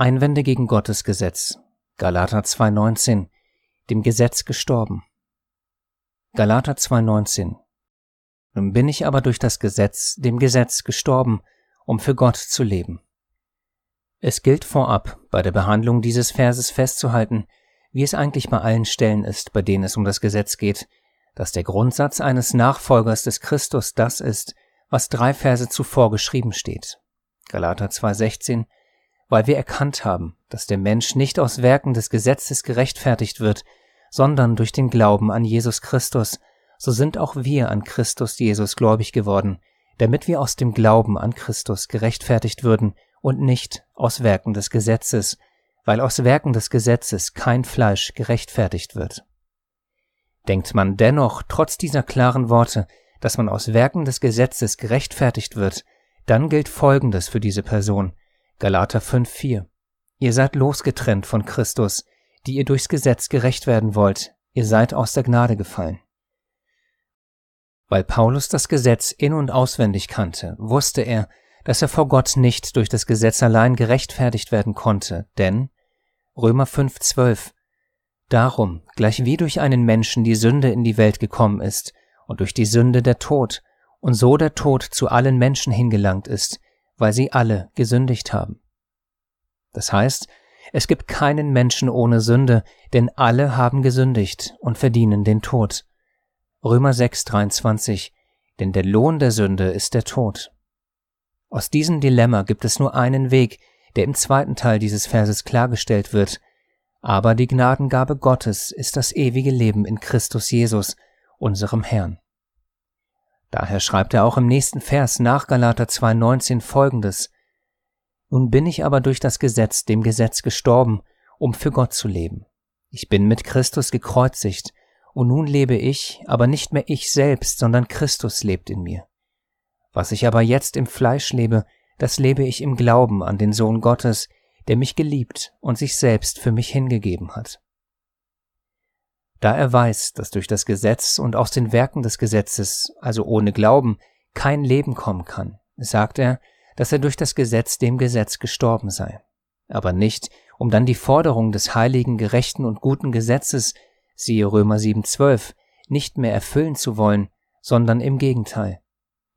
Einwände gegen Gottes Gesetz. Galater 2,19. Dem Gesetz gestorben. Galater 2,19. Nun bin ich aber durch das Gesetz, dem Gesetz gestorben, um für Gott zu leben. Es gilt vorab, bei der Behandlung dieses Verses festzuhalten, wie es eigentlich bei allen Stellen ist, bei denen es um das Gesetz geht, dass der Grundsatz eines Nachfolgers des Christus das ist, was drei Verse zuvor geschrieben steht. Galater 2,16, weil wir erkannt haben, dass der Mensch nicht aus Werken des Gesetzes gerechtfertigt wird, sondern durch den Glauben an Jesus Christus, so sind auch wir an Christus Jesus gläubig geworden, damit wir aus dem Glauben an Christus gerechtfertigt würden und nicht aus Werken des Gesetzes, weil aus Werken des Gesetzes kein Fleisch gerechtfertigt wird. Denkt man dennoch trotz dieser klaren Worte, dass man aus Werken des Gesetzes gerechtfertigt wird, dann gilt Folgendes für diese Person. Galater 5,4 Ihr seid losgetrennt von Christus, die ihr durchs Gesetz gerecht werden wollt, ihr seid aus der Gnade gefallen. Weil Paulus das Gesetz in und auswendig kannte, wusste er, dass er vor Gott nicht durch das Gesetz allein gerechtfertigt werden konnte, denn Römer 5,12 Darum, gleich wie durch einen Menschen die Sünde in die Welt gekommen ist und durch die Sünde der Tod, und so der Tod zu allen Menschen hingelangt ist, weil sie alle gesündigt haben. Das heißt, es gibt keinen Menschen ohne Sünde, denn alle haben gesündigt und verdienen den Tod. Römer 6, 23, denn der Lohn der Sünde ist der Tod. Aus diesem Dilemma gibt es nur einen Weg, der im zweiten Teil dieses Verses klargestellt wird, aber die Gnadengabe Gottes ist das ewige Leben in Christus Jesus, unserem Herrn. Daher schreibt er auch im nächsten Vers nach Galater 2,19 folgendes: Nun bin ich aber durch das Gesetz dem Gesetz gestorben, um für Gott zu leben. Ich bin mit Christus gekreuzigt, und nun lebe ich, aber nicht mehr ich selbst, sondern Christus lebt in mir. Was ich aber jetzt im Fleisch lebe, das lebe ich im Glauben an den Sohn Gottes, der mich geliebt und sich selbst für mich hingegeben hat. Da er weiß, dass durch das Gesetz und aus den Werken des Gesetzes, also ohne Glauben, kein Leben kommen kann, sagt er, dass er durch das Gesetz dem Gesetz gestorben sei, aber nicht, um dann die Forderung des heiligen, gerechten und guten Gesetzes, siehe Römer 7,12, nicht mehr erfüllen zu wollen, sondern im Gegenteil.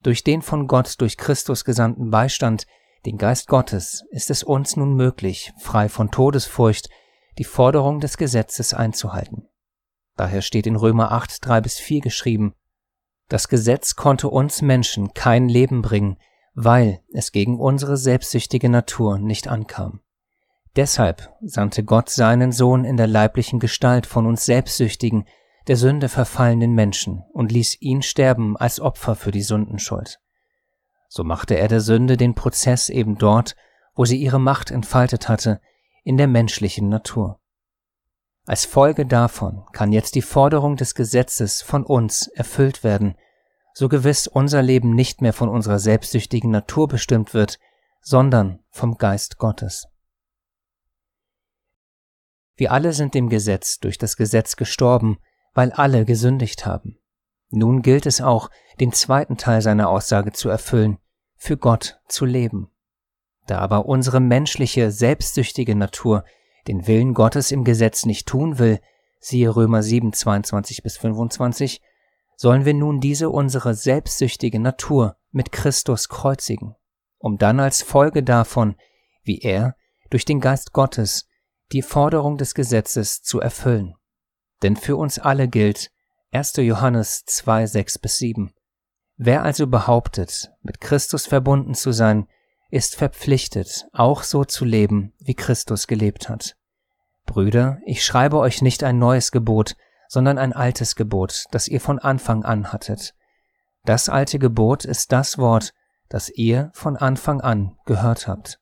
Durch den von Gott durch Christus gesandten Beistand den Geist Gottes ist es uns nun möglich, frei von Todesfurcht, die Forderung des Gesetzes einzuhalten. Daher steht in Römer 8, 3 bis 4 geschrieben, das Gesetz konnte uns Menschen kein Leben bringen, weil es gegen unsere selbstsüchtige Natur nicht ankam. Deshalb sandte Gott seinen Sohn in der leiblichen Gestalt von uns Selbstsüchtigen, der Sünde verfallenen Menschen und ließ ihn sterben als Opfer für die Sündenschuld. So machte er der Sünde den Prozess eben dort, wo sie ihre Macht entfaltet hatte, in der menschlichen Natur. Als Folge davon kann jetzt die Forderung des Gesetzes von uns erfüllt werden, so gewiss unser Leben nicht mehr von unserer selbstsüchtigen Natur bestimmt wird, sondern vom Geist Gottes. Wir alle sind dem Gesetz durch das Gesetz gestorben, weil alle gesündigt haben. Nun gilt es auch, den zweiten Teil seiner Aussage zu erfüllen, für Gott zu leben. Da aber unsere menschliche, selbstsüchtige Natur den Willen Gottes im Gesetz nicht tun will, siehe Römer 7, 22 bis 25, sollen wir nun diese unsere selbstsüchtige Natur mit Christus kreuzigen, um dann als Folge davon, wie er, durch den Geist Gottes, die Forderung des Gesetzes zu erfüllen. Denn für uns alle gilt 1. Johannes 2, 6 bis 7. Wer also behauptet, mit Christus verbunden zu sein, ist verpflichtet, auch so zu leben, wie Christus gelebt hat. Brüder, ich schreibe euch nicht ein neues Gebot, sondern ein altes Gebot, das ihr von Anfang an hattet. Das alte Gebot ist das Wort, das ihr von Anfang an gehört habt.